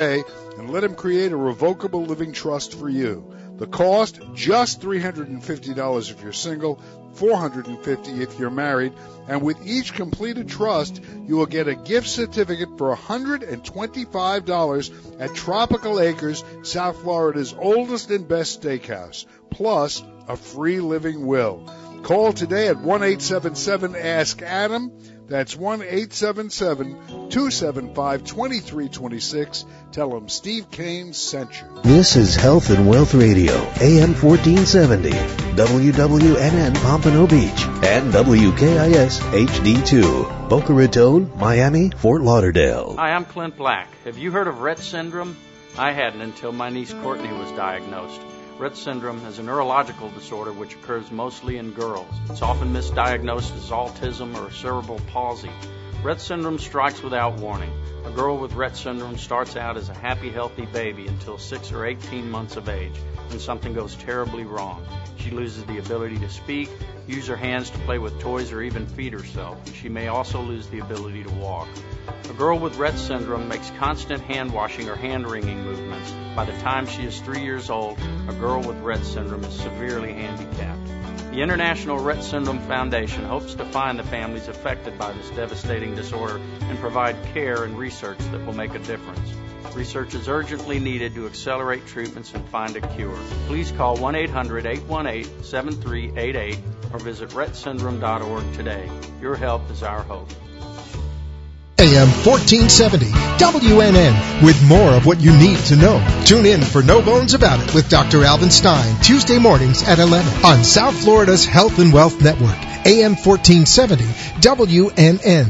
and let him create a revocable living trust for you. The cost just $350 if you're single, 450 if you're married, and with each completed trust, you will get a gift certificate for $125 at Tropical Acres, South Florida's oldest and best steakhouse, plus a free living will. Call today at 1 877 Ask Adam. That's 1 877 275 2326. Tell them Steve Kane sent you. This is Health and Wealth Radio, AM 1470, WWNN Pompano Beach, and WKIS HD2, Boca Raton, Miami, Fort Lauderdale. Hi, I'm Clint Black. Have you heard of Rett syndrome? I hadn't until my niece Courtney was diagnosed. Rett syndrome is a neurological disorder which occurs mostly in girls. It's often misdiagnosed as autism or cerebral palsy. Rett syndrome strikes without warning. A girl with Rett syndrome starts out as a happy, healthy baby until 6 or 18 months of age when something goes terribly wrong. She loses the ability to speak, use her hands to play with toys, or even feed herself. She may also lose the ability to walk. A girl with Rett syndrome makes constant hand washing or hand wringing movements. By the time she is three years old, a girl with Rett syndrome is severely handicapped. The International Rett Syndrome Foundation hopes to find the families affected by this devastating disorder and provide care and research that will make a difference. Research is urgently needed to accelerate treatments and find a cure. Please call 1 800 818 7388 or visit RettSyndrome.org today. Your help is our hope. AM 1470 WNN with more of what you need to know. Tune in for No Bones About It with Dr. Alvin Stein Tuesday mornings at 11 on South Florida's Health and Wealth Network. AM 1470 WNN.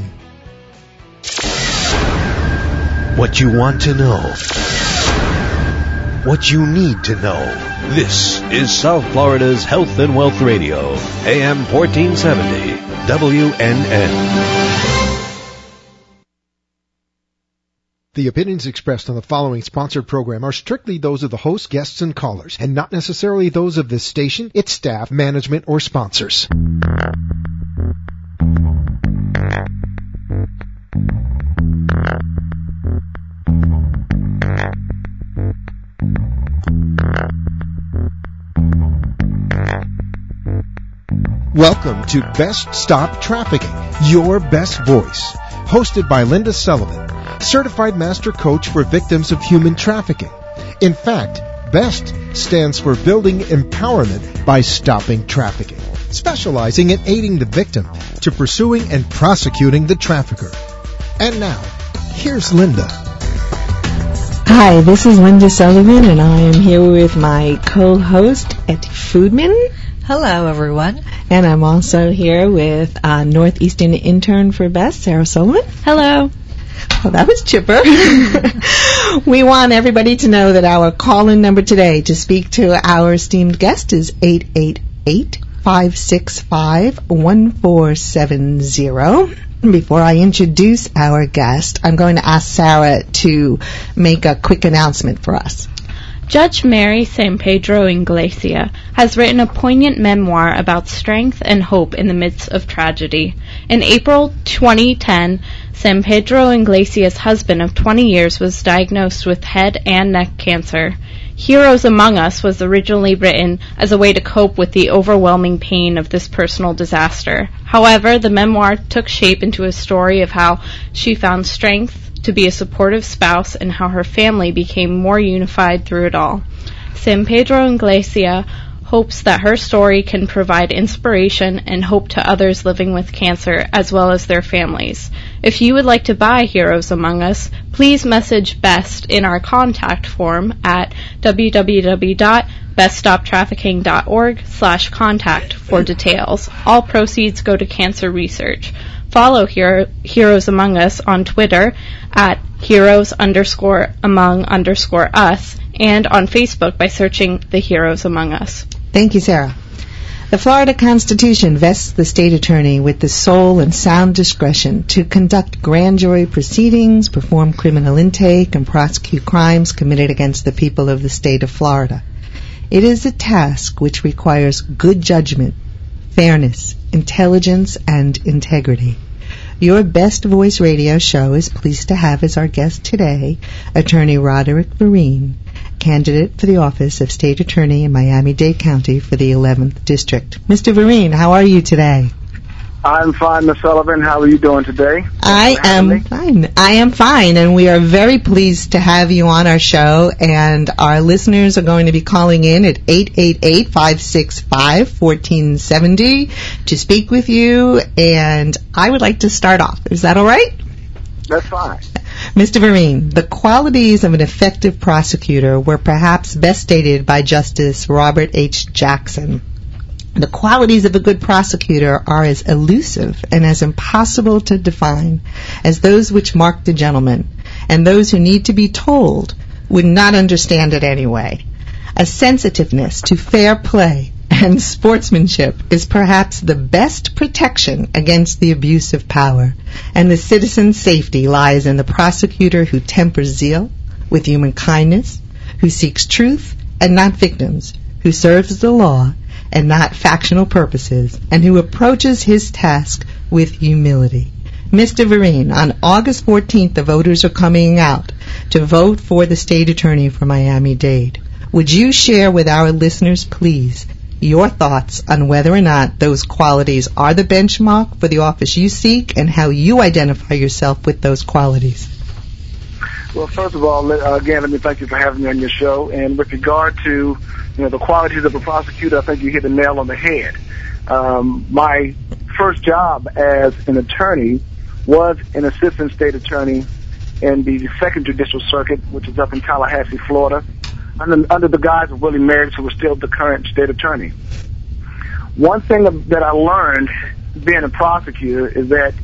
What you want to know. What you need to know. This is South Florida's Health and Wealth Radio. AM 1470 WNN. The opinions expressed on the following sponsored program are strictly those of the host, guests, and callers, and not necessarily those of this station, its staff, management, or sponsors. Welcome to Best Stop Trafficking, your best voice. Hosted by Linda Sullivan, certified master coach for victims of human trafficking. In fact, BEST stands for Building Empowerment by Stopping Trafficking, specializing in aiding the victim to pursuing and prosecuting the trafficker. And now, here's Linda. Hi, this is Linda Sullivan, and I am here with my co-host, Etty Foodman. Hello, everyone. And I'm also here with uh, Northeastern intern for Best, Sarah Solomon. Hello. Well, that was chipper. we want everybody to know that our call-in number today to speak to our esteemed guest is 888 565 1470. Before I introduce our guest, I'm going to ask Sarah to make a quick announcement for us. Judge Mary San Pedro Iglesia has written a poignant memoir about strength and hope in the midst of tragedy. In April 2010, San Pedro Iglesia's husband of 20 years was diagnosed with head and neck cancer. Heroes Among Us was originally written as a way to cope with the overwhelming pain of this personal disaster. However, the memoir took shape into a story of how she found strength to be a supportive spouse and how her family became more unified through it all. San Pedro Inglesia hopes that her story can provide inspiration and hope to others living with cancer as well as their families. If you would like to buy Heroes Among Us, please message BEST in our contact form at www.beststoptrafficking.org slash contact for details. All proceeds go to cancer research. Follow Hero, Heroes Among Us on Twitter at heroes underscore among underscore us and on Facebook by searching The Heroes Among Us. Thank you, Sarah. The Florida Constitution vests the state attorney with the sole and sound discretion to conduct grand jury proceedings, perform criminal intake, and prosecute crimes committed against the people of the state of Florida. It is a task which requires good judgment, fairness, intelligence, and integrity. Your Best Voice radio show is pleased to have as our guest today Attorney Roderick Vereen, candidate for the office of State Attorney in Miami-Dade County for the 11th District. Mr. Vereen, how are you today? I'm fine, Miss Sullivan. How are you doing today? Thanks I am me. fine. I am fine, and we are very pleased to have you on our show. And our listeners are going to be calling in at 888-565-1470 to speak with you. And I would like to start off. Is that all right? That's fine. Mr. Vereen, the qualities of an effective prosecutor were perhaps best stated by Justice Robert H. Jackson. The qualities of a good prosecutor are as elusive and as impossible to define as those which mark the gentleman, and those who need to be told would not understand it anyway. A sensitiveness to fair play and sportsmanship is perhaps the best protection against the abuse of power, and the citizen's safety lies in the prosecutor who tempers zeal with human kindness, who seeks truth and not victims, who serves the law and not factional purposes, and who approaches his task with humility. Mr. Vereen, on August 14th, the voters are coming out to vote for the state attorney for Miami-Dade. Would you share with our listeners, please, your thoughts on whether or not those qualities are the benchmark for the office you seek and how you identify yourself with those qualities? Well, first of all, again, let me thank you for having me on your show. And with regard to you know the qualities of a prosecutor, I think you hit the nail on the head. Um, my first job as an attorney was an assistant state attorney in the Second Judicial Circuit, which is up in Tallahassee, Florida, under, under the guise of Willie Merritt, who was still the current state attorney. One thing that I learned being a prosecutor is that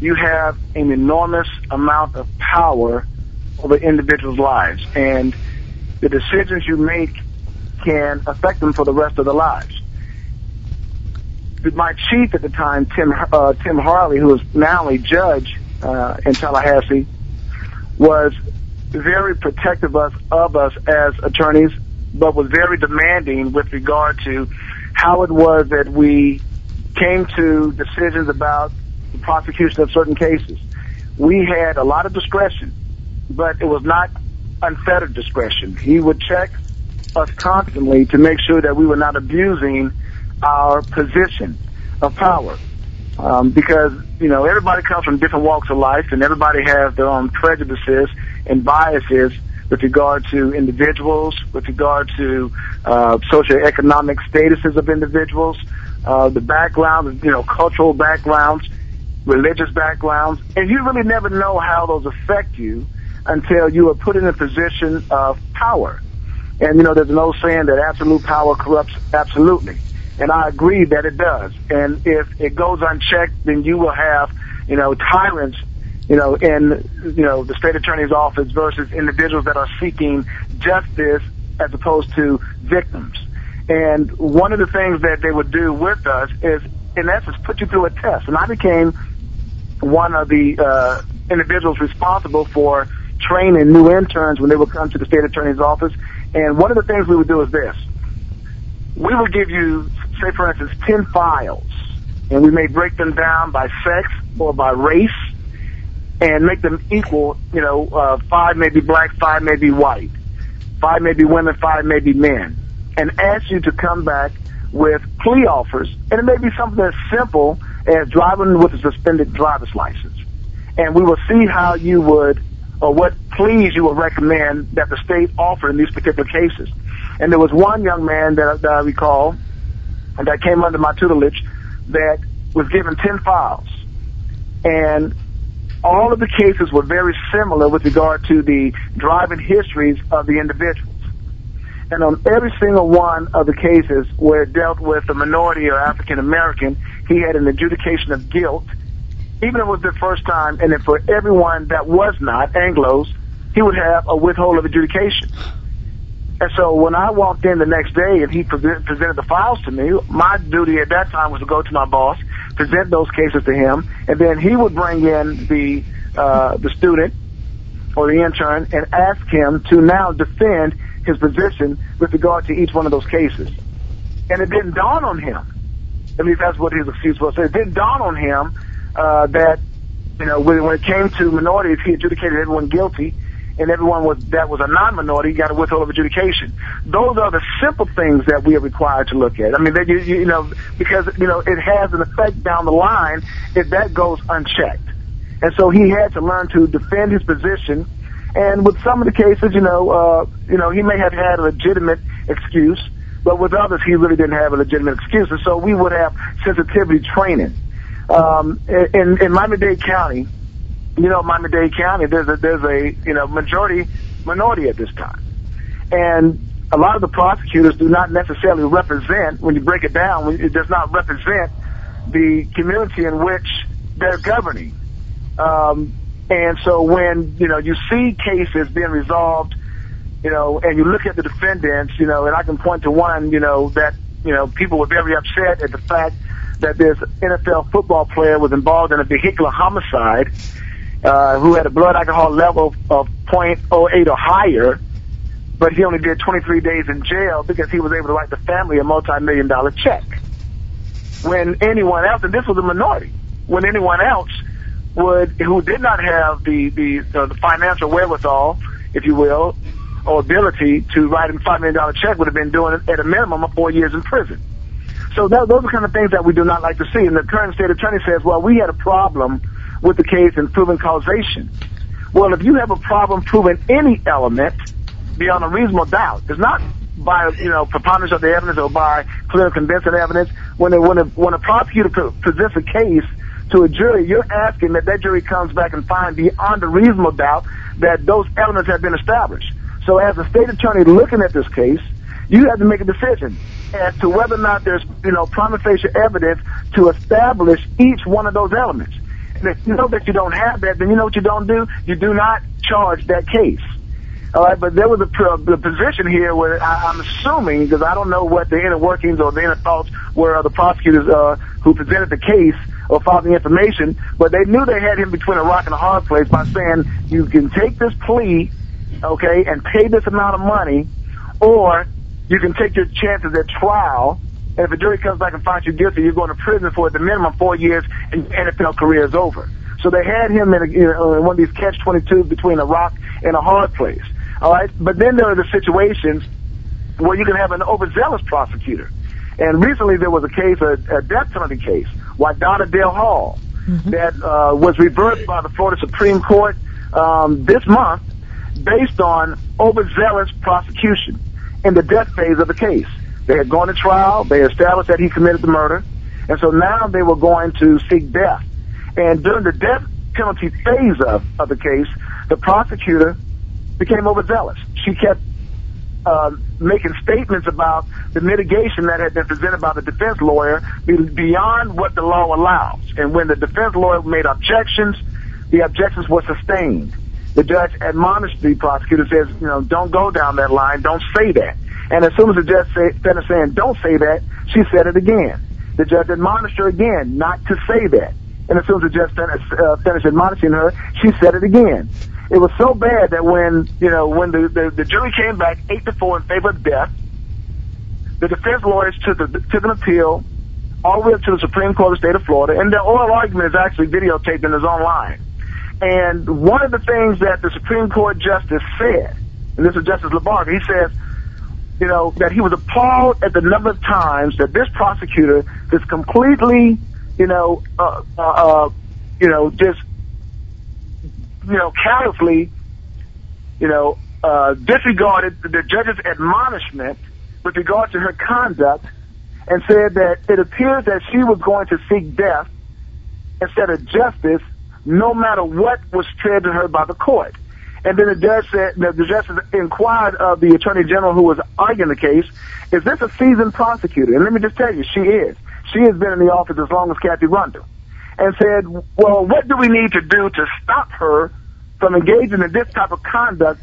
you have an enormous amount of power over individuals' lives, and the decisions you make can affect them for the rest of their lives. My chief at the time, Tim uh, Tim Harley, who is now a judge uh, in Tallahassee, was very protective of, us as attorneys, but was very demanding with regard to how it was that we came to decisions about the prosecution of certain cases. We had a lot of discretion, but it was not unfettered discretion. He would check us constantly to make sure that we were not abusing our position of power. Um, because, you know, everybody comes from different walks of life and everybody has their own prejudices and biases with regard to individuals, with regard to uh, socioeconomic statuses of individuals, uh, the background, you know, cultural backgrounds, religious backgrounds, and you really never know how those affect you until you are put in a position of power. And you know, there's old saying that absolute power corrupts absolutely. And I agree that it does. And if it goes unchecked, then you will have, you know, tyrants, you know, in, you know, the state attorney's office versus individuals that are seeking justice as opposed to victims. And one of the things that they would do with us is, in essence, put you through a test. And I became one of the uh, individuals responsible for training new interns when they would come to the state attorney's office. And one of the things we would do is this. We would give you, say for instance, 10 files, and we may break them down by sex or by race and make them equal, you know, uh, five may be black, five may be white, five may be women, five may be men, and ask you to come back with plea offers. And it may be something as simple as driving with a suspended driver's license. And we will see how you would, or what pleas you would recommend that the state offer in these particular cases. And there was one young man that, that I recall that came under my tutelage that was given 10 files. And all of the cases were very similar with regard to the driving histories of the individuals. And on every single one of the cases where it dealt with a minority or African American, he had an adjudication of guilt, even if it was the first time. And then for everyone that was not Anglos, he would have a withhold of adjudication. And so when I walked in the next day and he pre- presented the files to me, my duty at that time was to go to my boss, present those cases to him, and then he would bring in the uh, the student or the intern and ask him to now defend his position with regard to each one of those cases. And it didn't dawn on him. At least that's what his excuse was. It didn't dawn on him uh, that you know, when, when it came to minorities, he adjudicated everyone guilty, and everyone was that was a non-minority got a withhold of adjudication. Those are the simple things that we are required to look at. I mean, that you, you know, because you know it has an effect down the line if that goes unchecked. And so he had to learn to defend his position. And with some of the cases, you know, uh, you know, he may have had a legitimate excuse, but with others, he really didn't have a legitimate excuse. And so we would have sensitivity training. Um, in, in Miami-Dade County, you know, Miami-Dade County, there's a, there's a, you know, majority minority at this time. And a lot of the prosecutors do not necessarily represent, when you break it down, it does not represent the community in which they're governing. Um, and so when, you know, you see cases being resolved, you know, and you look at the defendants, you know, and I can point to one, you know, that, you know, people were very upset at the fact that this NFL football player was involved in a vehicular homicide, uh, who had a blood alcohol level of 0.08 or higher, but he only did 23 days in jail because he was able to write the family a multi-million dollar check. When anyone else, and this was a minority, when anyone else would, who did not have the, the, uh, the financial wherewithal, if you will, or ability to write a $5 million check would have been doing at a minimum of four years in prison. So that, those are kind of things that we do not like to see. And the current state attorney says, well, we had a problem with the case and proving causation. Well, if you have a problem proving any element beyond a reasonable doubt, it's not by, you know, preponderance of the evidence or by clear and convincing evidence. When a, when a, when a prosecutor presents a case to a jury, you're asking that that jury comes back and find beyond a reasonable doubt that those elements have been established. So as a state attorney looking at this case, you have to make a decision as to whether or not there's, you know, prima facie evidence to establish each one of those elements. If you know that you don't have that, then you know what you don't do? You do not charge that case. All right, but there was a, a position here where I, I'm assuming, because I don't know what the inner workings or the inner thoughts were of the prosecutors uh, who presented the case or filed the information, but they knew they had him between a rock and a hard place by saying, you can take this plea, okay, and pay this amount of money, or you can take your chances at trial, and if a jury comes back and finds you guilty, you're going to prison for at the minimum four years, and your NFL career is over. So they had him in, a, you know, in one of these catch-22 between a rock and a hard place. All right, but then there are the situations where you can have an overzealous prosecutor. And recently there was a case, a, a death penalty case, Wadada Dale Hall, mm-hmm. that uh, was reversed by the Florida Supreme Court um, this month based on overzealous prosecution in the death phase of the case. They had gone to trial, they established that he committed the murder, and so now they were going to seek death. And during the death penalty phase of, of the case, the prosecutor became overzealous. She kept uh, making statements about the mitigation that had been presented by the defense lawyer beyond what the law allows. And when the defense lawyer made objections, the objections were sustained. The judge admonished the prosecutor, says, you know, don't go down that line, don't say that. And as soon as the judge say, finished saying, don't say that, she said it again. The judge admonished her again not to say that. And as soon as the judge finished, uh, finished admonishing her, she said it again. It was so bad that when, you know, when the, the, the jury came back 8 to 4 in favor of death, the defense lawyers took, the, took an appeal all the way up to the Supreme Court of the state of Florida, and the oral argument is actually videotaped and is online. And one of the things that the Supreme Court justice said, and this is Justice Labarga, he says, you know, that he was appalled at the number of times that this prosecutor is completely, you know, uh, uh, uh, you know, just you know, carelessly, you know, uh, disregarded the judge's admonishment with regard to her conduct and said that it appears that she was going to seek death instead of justice no matter what was said to her by the court. And then the judge said, the judge inquired of the attorney general who was arguing the case, is this a seasoned prosecutor? And let me just tell you, she is. She has been in the office as long as Kathy Rundle and said, well, what do we need to do to stop her from engaging in this type of conduct?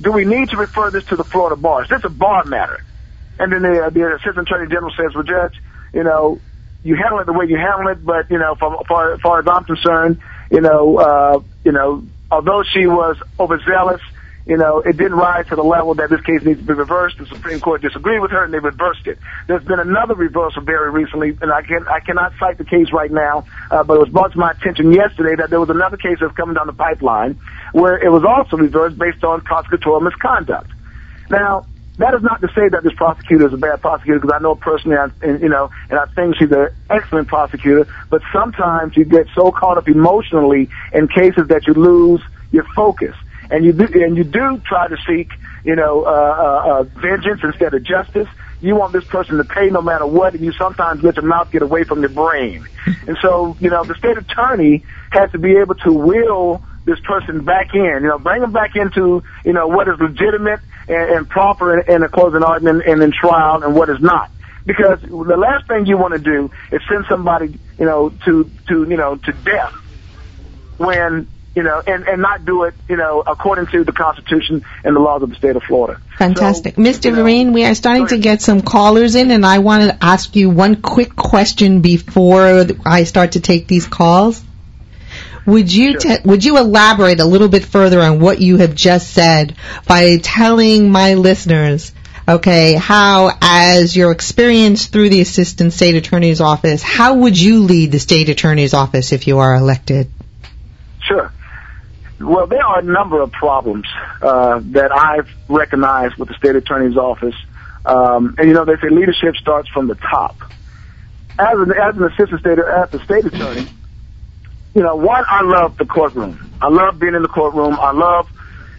Do we need to refer this to the Florida bar? Is this a bar matter? And then the, the assistant attorney general says, well, judge, you know, you handle it the way you handle it, but, you know, far, far, far as I'm concerned, you know, uh, you know, although she was overzealous you know, it didn't rise to the level that this case needs to be reversed. The Supreme Court disagreed with her and they reversed it. There's been another reversal very recently, and I can I cannot cite the case right now, uh, but it was brought to my attention yesterday that there was another case that's coming down the pipeline where it was also reversed based on prosecutorial misconduct. Now, that is not to say that this prosecutor is a bad prosecutor because I know personally, I, and, you know, and I think she's an excellent prosecutor. But sometimes you get so caught up emotionally in cases that you lose your focus and you do, and you do try to seek, you know, uh, uh, uh, vengeance instead of justice. You want this person to pay no matter what, and you sometimes let your mouth get away from your brain. And so, you know, the state attorney has to be able to will this person back in, you know, bring them back into, you know, what is legitimate and, and proper in, in a closing argument and in trial and what is not. Because the last thing you want to do is send somebody, you know, to, to, you know, to death when you know, and, and not do it, you know, according to the Constitution and the laws of the state of Florida. Fantastic. So, Mr. Vereen, we are starting to get some callers in, and I want to ask you one quick question before I start to take these calls. Would you sure. would you elaborate a little bit further on what you have just said by telling my listeners, okay, how as your experience through the assistant state attorney's office, how would you lead the state attorney's office if you are elected? Sure. Well, there are a number of problems uh, that I've recognized with the state attorney's office. Um, and you know, they say leadership starts from the top. As an, as an assistant state, as the state attorney, you know, one, I love the courtroom. I love being in the courtroom. I love,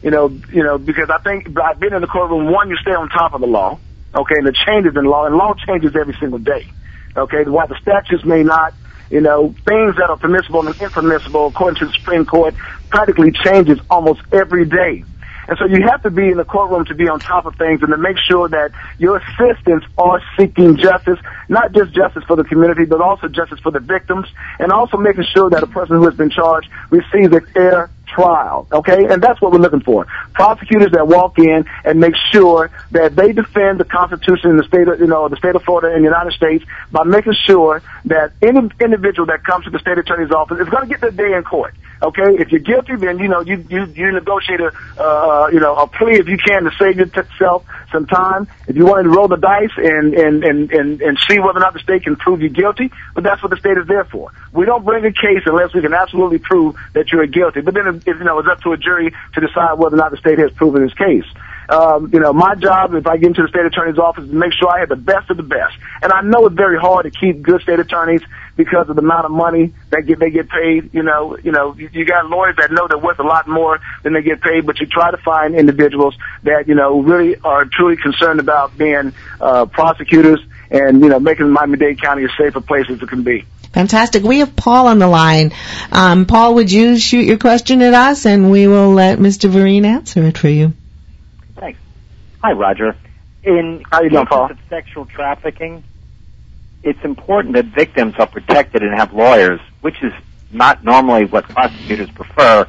you know, you know, because I think I've been in the courtroom. One, you stay on top of the law, okay, and the changes in law, and law changes every single day, okay. While the statutes may not you know, things that are permissible and impermissible according to the Supreme Court practically changes almost every day. And so you have to be in the courtroom to be on top of things and to make sure that your assistants are seeking justice, not just justice for the community, but also justice for the victims, and also making sure that a person who has been charged receives a fair trial. Okay, and that's what we're looking for. Prosecutors that walk in and make sure that they defend the Constitution in the state of, you know, the state of Florida and the United States by making sure that any individual that comes to the state attorney's office is going to get their day in court. Okay, if you're guilty, then you know you you you negotiate a uh, you know a plea if you can to save yourself some time. If you want to roll the dice and and and and and see whether or not the state can prove you guilty, but that's what the state is there for. We don't bring a case unless we can absolutely prove that you're guilty. But then, if, you know, it's up to a jury to decide whether or not the state has proven his case. Um, you know, my job, if I get into the state attorney's office, is to make sure I have the best of the best. And I know it's very hard to keep good state attorneys because of the amount of money that get they get paid. You know, you know, you, you got lawyers that know they're worth a lot more than they get paid, but you try to find individuals that you know really are truly concerned about being uh, prosecutors and you know making Miami-Dade County as safe a safer place as it can be. Fantastic. We have Paul on the line. Um, Paul, would you shoot your question at us, and we will let Mr. Vereen answer it for you. Thanks. Hi, Roger. In How you doing, Paul? of sexual trafficking, it's important that victims are protected and have lawyers, which is not normally what prosecutors prefer.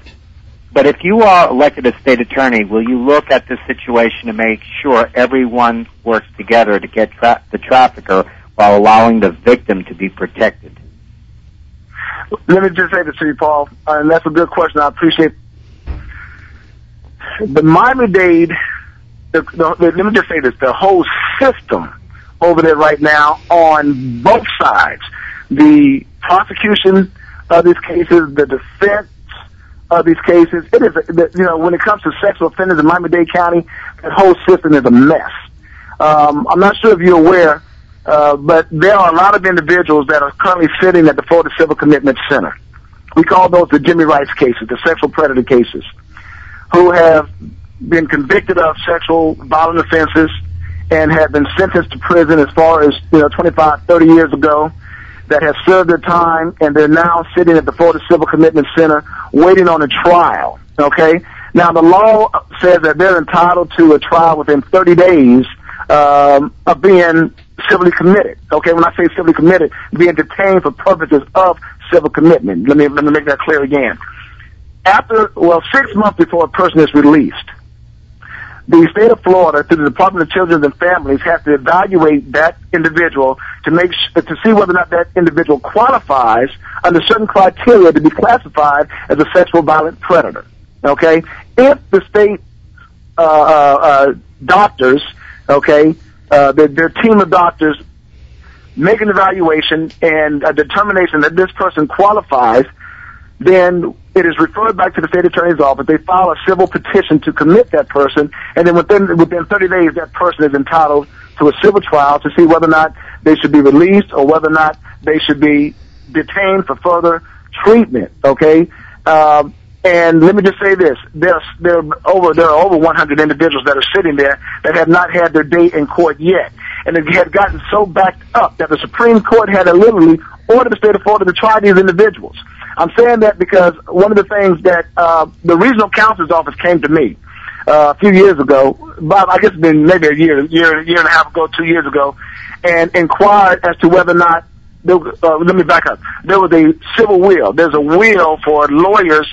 But if you are elected as state attorney, will you look at this situation to make sure everyone works together to get tra- the trafficker while allowing the victim to be protected? Let me just say this to you, Paul, uh, and that's a good question. I appreciate the Miami-Dade. The, the, the, let me just say this: the whole system over there right now on both sides, the prosecution of these cases, the defense of these cases. It is, you know, when it comes to sexual offenders in Miami-Dade County, that whole system is a mess. Um, I'm not sure if you're aware uh, but there are a lot of individuals that are currently sitting at the Florida Civil Commitment Center. We call those the Jimmy Ryce cases, the sexual predator cases, who have been convicted of sexual violent offenses and have been sentenced to prison as far as, you know, 25, 30 years ago that have served their time and they're now sitting at the Florida Civil Commitment Center waiting on a trial. Okay? Now the law says that they're entitled to a trial within 30 days um, of being civilly committed. Okay, when I say civilly committed, being detained for purposes of civil commitment. Let me let me make that clear again. After well, six months before a person is released, the state of Florida, through the Department of Children and Families, has to evaluate that individual to make to see whether or not that individual qualifies under certain criteria to be classified as a sexual violent predator. Okay, if the state uh, uh, uh, doctors, okay, uh, their, their team of doctors make an evaluation and a determination that this person qualifies, then it is referred back to the state attorney's office. They file a civil petition to commit that person, and then within within 30 days, that person is entitled to a civil trial to see whether or not they should be released or whether or not they should be detained for further treatment. Okay. Um, and let me just say this: there's there are over there are over 100 individuals that are sitting there that have not had their day in court yet, and it had gotten so backed up that the Supreme Court had to literally order the state of Florida to try these individuals. I'm saying that because one of the things that uh, the regional counsel's office came to me uh, a few years ago, Bob, I guess it's been maybe a year, year, year and a half ago, two years ago, and inquired as to whether or not. There, uh, let me back up. There was a civil will. There's a will for lawyers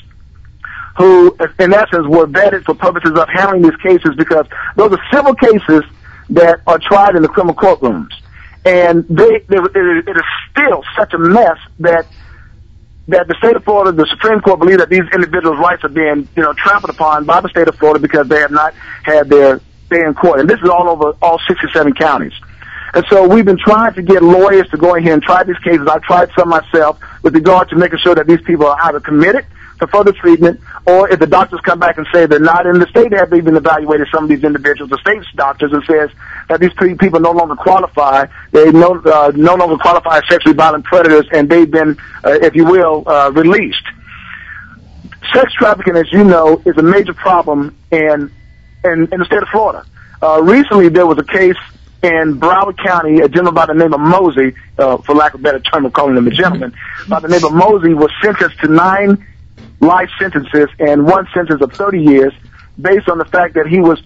who, in essence, were vetted for purposes of handling these cases because those are civil cases that are tried in the criminal courtrooms, and they, they it is still such a mess that that the state of Florida, the Supreme Court believe that these individuals' rights are being, you know, trampled upon by the state of Florida because they have not had their day in court. And this is all over all 67 counties. And so we've been trying to get lawyers to go in here and try these cases. I've tried some myself with regard to making sure that these people are either committed for further treatment, or if the doctors come back and say they're not in the state, have they even evaluated some of these individuals, the state's doctors, and says that these people no longer qualify. They no, uh, no longer qualify as sexually violent predators, and they've been, uh, if you will, uh, released. Sex trafficking, as you know, is a major problem in in, in the state of Florida. Uh, recently, there was a case in Broward County, a gentleman by the name of Mosey, uh, for lack of a better term of calling him a gentleman, by the name of Mosey was sentenced to nine life sentences and one sentence of 30 years based on the fact that he was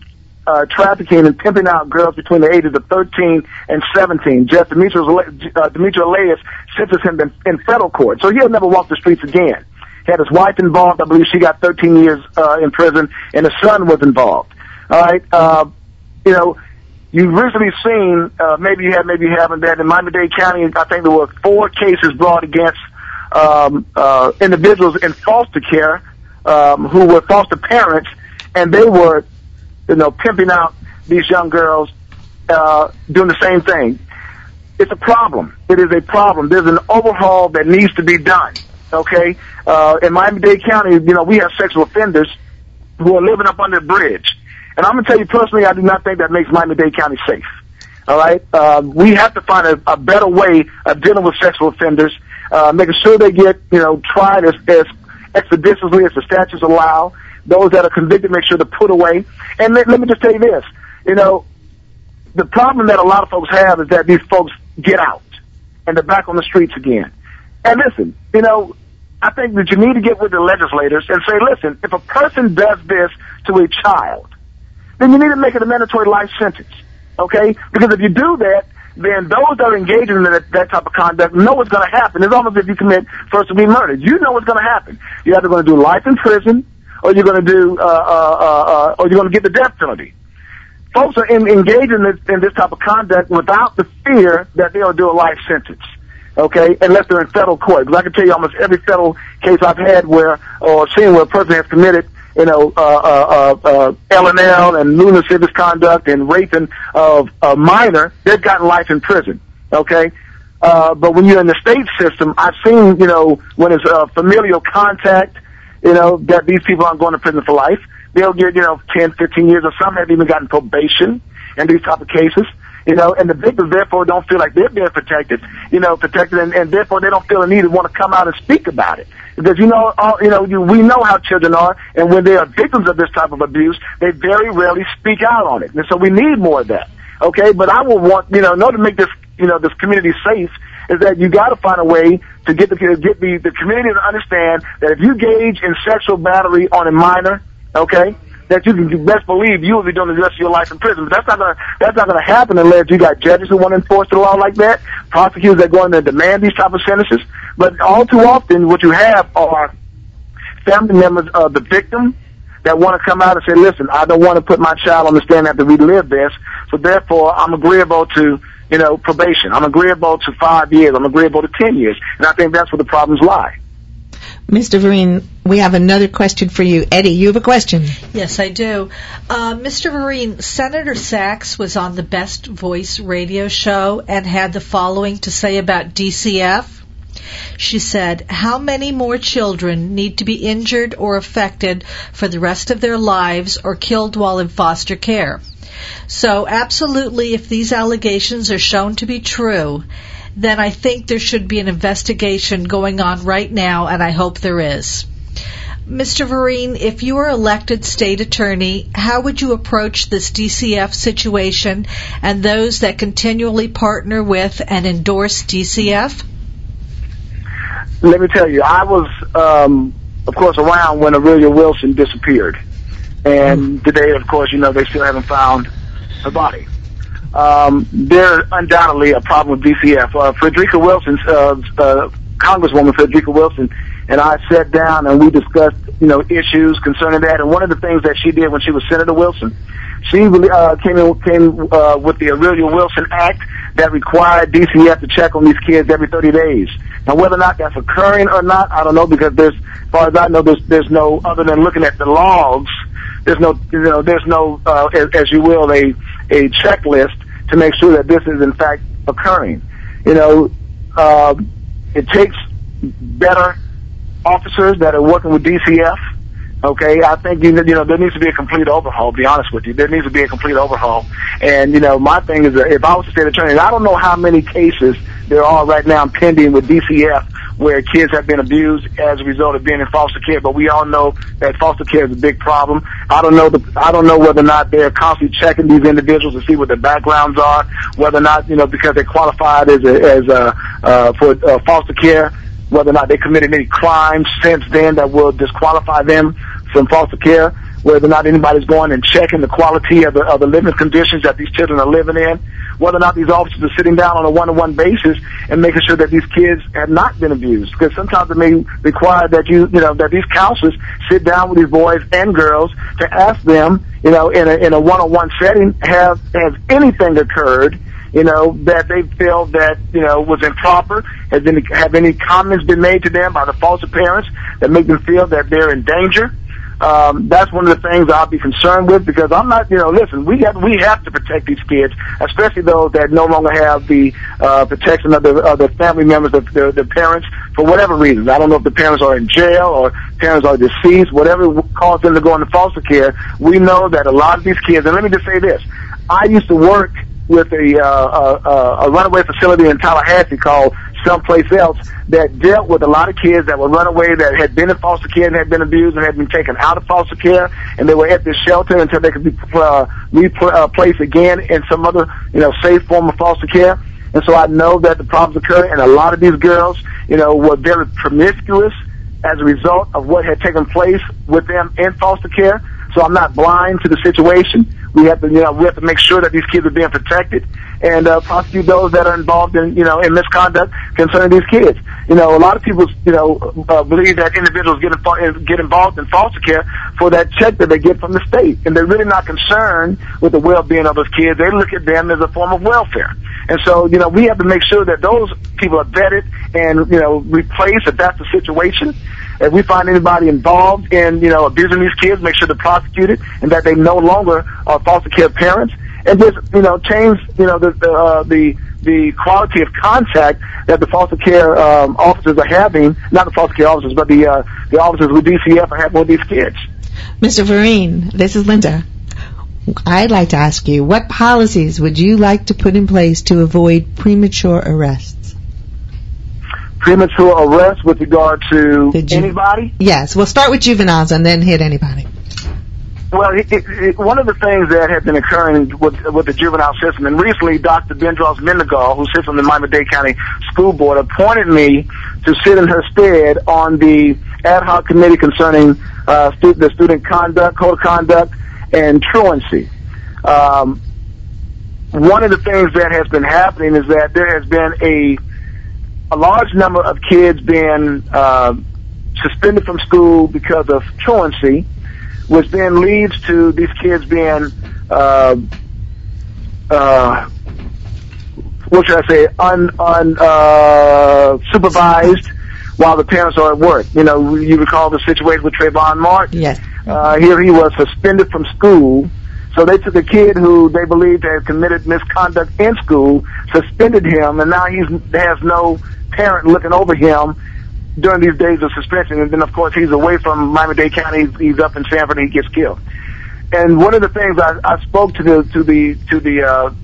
uh, trafficking and pimping out girls between the ages of 13 and 17. Judge Demetrius, uh, Demetrius sentenced him in, in federal court, so he'll never walk the streets again. He had his wife involved. I believe she got 13 years uh, in prison, and his son was involved. All right, uh, you know, you've recently seen, uh, maybe you have, maybe you haven't, that in Miami-Dade County, I think there were four cases brought against um, uh, individuals in foster care um, who were foster parents, and they were, you know, pimping out these young girls, uh, doing the same thing. It's a problem. It is a problem. There's an overhaul that needs to be done. Okay, uh, in Miami-Dade County, you know, we have sexual offenders who are living up under the bridge, and I'm gonna tell you personally, I do not think that makes Miami-Dade County safe. All right, uh, we have to find a, a better way of dealing with sexual offenders uh, making sure they get, you know, tried as, as expeditiously as the statutes allow. Those that are convicted, make sure they're put away. And let, let me just tell you this, you know, the problem that a lot of folks have is that these folks get out and they're back on the streets again. And listen, you know, I think that you need to get with the legislators and say, listen, if a person does this to a child, then you need to make it a mandatory life sentence. Okay? Because if you do that, then those that are engaging in that, that type of conduct know what's going to happen. It's almost if you commit first degree murder. You know what's going to happen. You're either going to do life in prison, or you're going to do, uh, uh, uh, uh, or you're going to get the death penalty. Folks are in, engaged in this, in this type of conduct without the fear that they'll do a life sentence. Okay, unless they're in federal court. Because I can tell you almost every federal case I've had where, or seen where a person has committed you know, uh, uh, uh, uh L&L and lunacy misconduct and raping of a minor, they've gotten life in prison. Okay? Uh, but when you're in the state system, I've seen, you know, when it's uh, familial contact, you know, that these people aren't going to prison for life. They'll get, you know, 10, 15 years, or some have even gotten probation in these type of cases. You know, and the victims therefore don't feel like they're being protected, you know, protected, and, and therefore they don't feel the need to want to come out and speak about it because you know, all, you know, you, we know how children are, and when they are victims of this type of abuse, they very rarely speak out on it, and so we need more of that. Okay, but I will want, you know, in order to make this, you know, this community safe, is that you got to find a way to get the get the, the community to understand that if you gauge in sexual battery on a minor, okay, that you can best believe you will be doing the rest of your life in prison. But that's not gonna that's not gonna happen unless you got judges who want to enforce the law like that, prosecutors that go in there demand these type of sentences. But all too often, what you have are family members of the victim that want to come out and say, "Listen, I don't want to put my child on the stand after relive this, so therefore I'm agreeable to." You know, probation. I'm agreeable to five years. I'm agreeable to ten years. And I think that's where the problems lie. Mr. Vereen, We have another question for you. Eddie, you have a question. Yes, I do. Uh, Mr. Vereen, Senator Sachs was on the Best Voice radio show and had the following to say about DCF. She said, How many more children need to be injured or affected for the rest of their lives or killed while in foster care? So, absolutely, if these allegations are shown to be true, then I think there should be an investigation going on right now, and I hope there is. Mr. Vereen, if you were elected state attorney, how would you approach this DCF situation and those that continually partner with and endorse DCF? Let me tell you, I was, um, of course, around when Rilya Wilson disappeared. And today, of course, you know, they still haven't found her body. Um, there's undoubtedly a problem with DCF. Uh, Frederica Wilson, uh, uh, Congresswoman Frederica Wilson, and I sat down and we discussed, you know, issues concerning that. And one of the things that she did when she was Senator Wilson, she uh, came in, came uh, with the Rilya Wilson Act that required DCF to check on these kids every 30 days. Now, whether or not that's occurring or not, I don't know because there's, as far as I know, there's there's no other than looking at the logs. There's no, you know, there's no, uh, as, as you will, a a checklist to make sure that this is in fact occurring. You know, uh, it takes better officers that are working with DCF. Okay, I think you know, there needs to be a complete overhaul. Be honest with you, there needs to be a complete overhaul. And you know, my thing is that if I was a state attorney, and I don't know how many cases there are right now pending with DCF where kids have been abused as a result of being in foster care, but we all know that foster care is a big problem. I don't know the, I don't know whether or not they're constantly checking these individuals to see what their backgrounds are, whether or not, you know, because they qualified as a, as a, uh, for uh, foster care, whether or not they committed any crimes since then that will disqualify them from foster care, whether or not anybody's going and checking the quality of the, of the living conditions that these children are living in, whether or not these officers are sitting down on a one-on-one basis and making sure that these kids have not been abused. Because sometimes it may require that you, you know, that these counselors sit down with these boys and girls to ask them, you know, in a, in a one-on-one setting, have, has anything occurred you know, that they feel that, you know, was improper? Has any, have any comments been made to them by the foster parents that make them feel that they're in danger? Um, that's one of the things I'll be concerned with because I'm not, you know, listen, we have, we have to protect these kids, especially those that no longer have the, uh, protection of the, of the family members of their, their parents for whatever reason. I don't know if the parents are in jail or parents are deceased, whatever caused them to go into foster care. We know that a lot of these kids, and let me just say this, I used to work with a, uh, a, a runaway facility in Tallahassee called someplace else that dealt with a lot of kids that were runaway that had been in foster care and had been abused and had been taken out of foster care and they were at this shelter until they could be uh, replaced again in some other you know safe form of foster care. And so I know that the problems occur and a lot of these girls you know were very promiscuous as a result of what had taken place with them in foster care. So I'm not blind to the situation. We have to, you know, we have to make sure that these kids are being protected and uh, prosecute those that are involved in, you know, in misconduct concerning these kids. You know, a lot of people, you know, uh, believe that individuals get involved, get involved in foster care for that check that they get from the state, and they're really not concerned with the well-being of those kids. They look at them as a form of welfare. And so, you know, we have to make sure that those people are vetted and, you know, replaced if that's the situation. If we find anybody involved in, you know, abusing these kids, make sure they're prosecuted and that they no longer are foster care parents. And just, you know, change, you know, the, the, uh, the, the quality of contact that the foster care um, officers are having, not the foster care officers, but the, uh, the officers with DCF are having with these kids. Mr. Vereen, this is Linda. I'd like to ask you, what policies would you like to put in place to avoid premature arrests? Premature arrest with regard to anybody? Yes, we'll start with juveniles and then hit anybody. Well, it, it, it, one of the things that has been occurring with, with the juvenile system, and recently Dr. Bendross-Mindingall, who sits on the Miami-Dade County School Board, appointed me to sit in her stead on the ad hoc committee concerning uh, stu- the student conduct, code of conduct, and truancy. Um, one of the things that has been happening is that there has been a a large number of kids being uh, suspended from school because of truancy, which then leads to these kids being uh, uh, what should I say un, un uh, supervised while the parents are at work. You know, you recall the situation with Trayvon Martin. Yes. Uh, here he was suspended from school. So they took a kid who they believed had committed misconduct in school, suspended him, and now he has no parent looking over him during these days of suspension. And then, of course, he's away from Miami-Dade County. He's, up in Sanford, and he gets killed. And one of the things I, I spoke to the to the to the uh,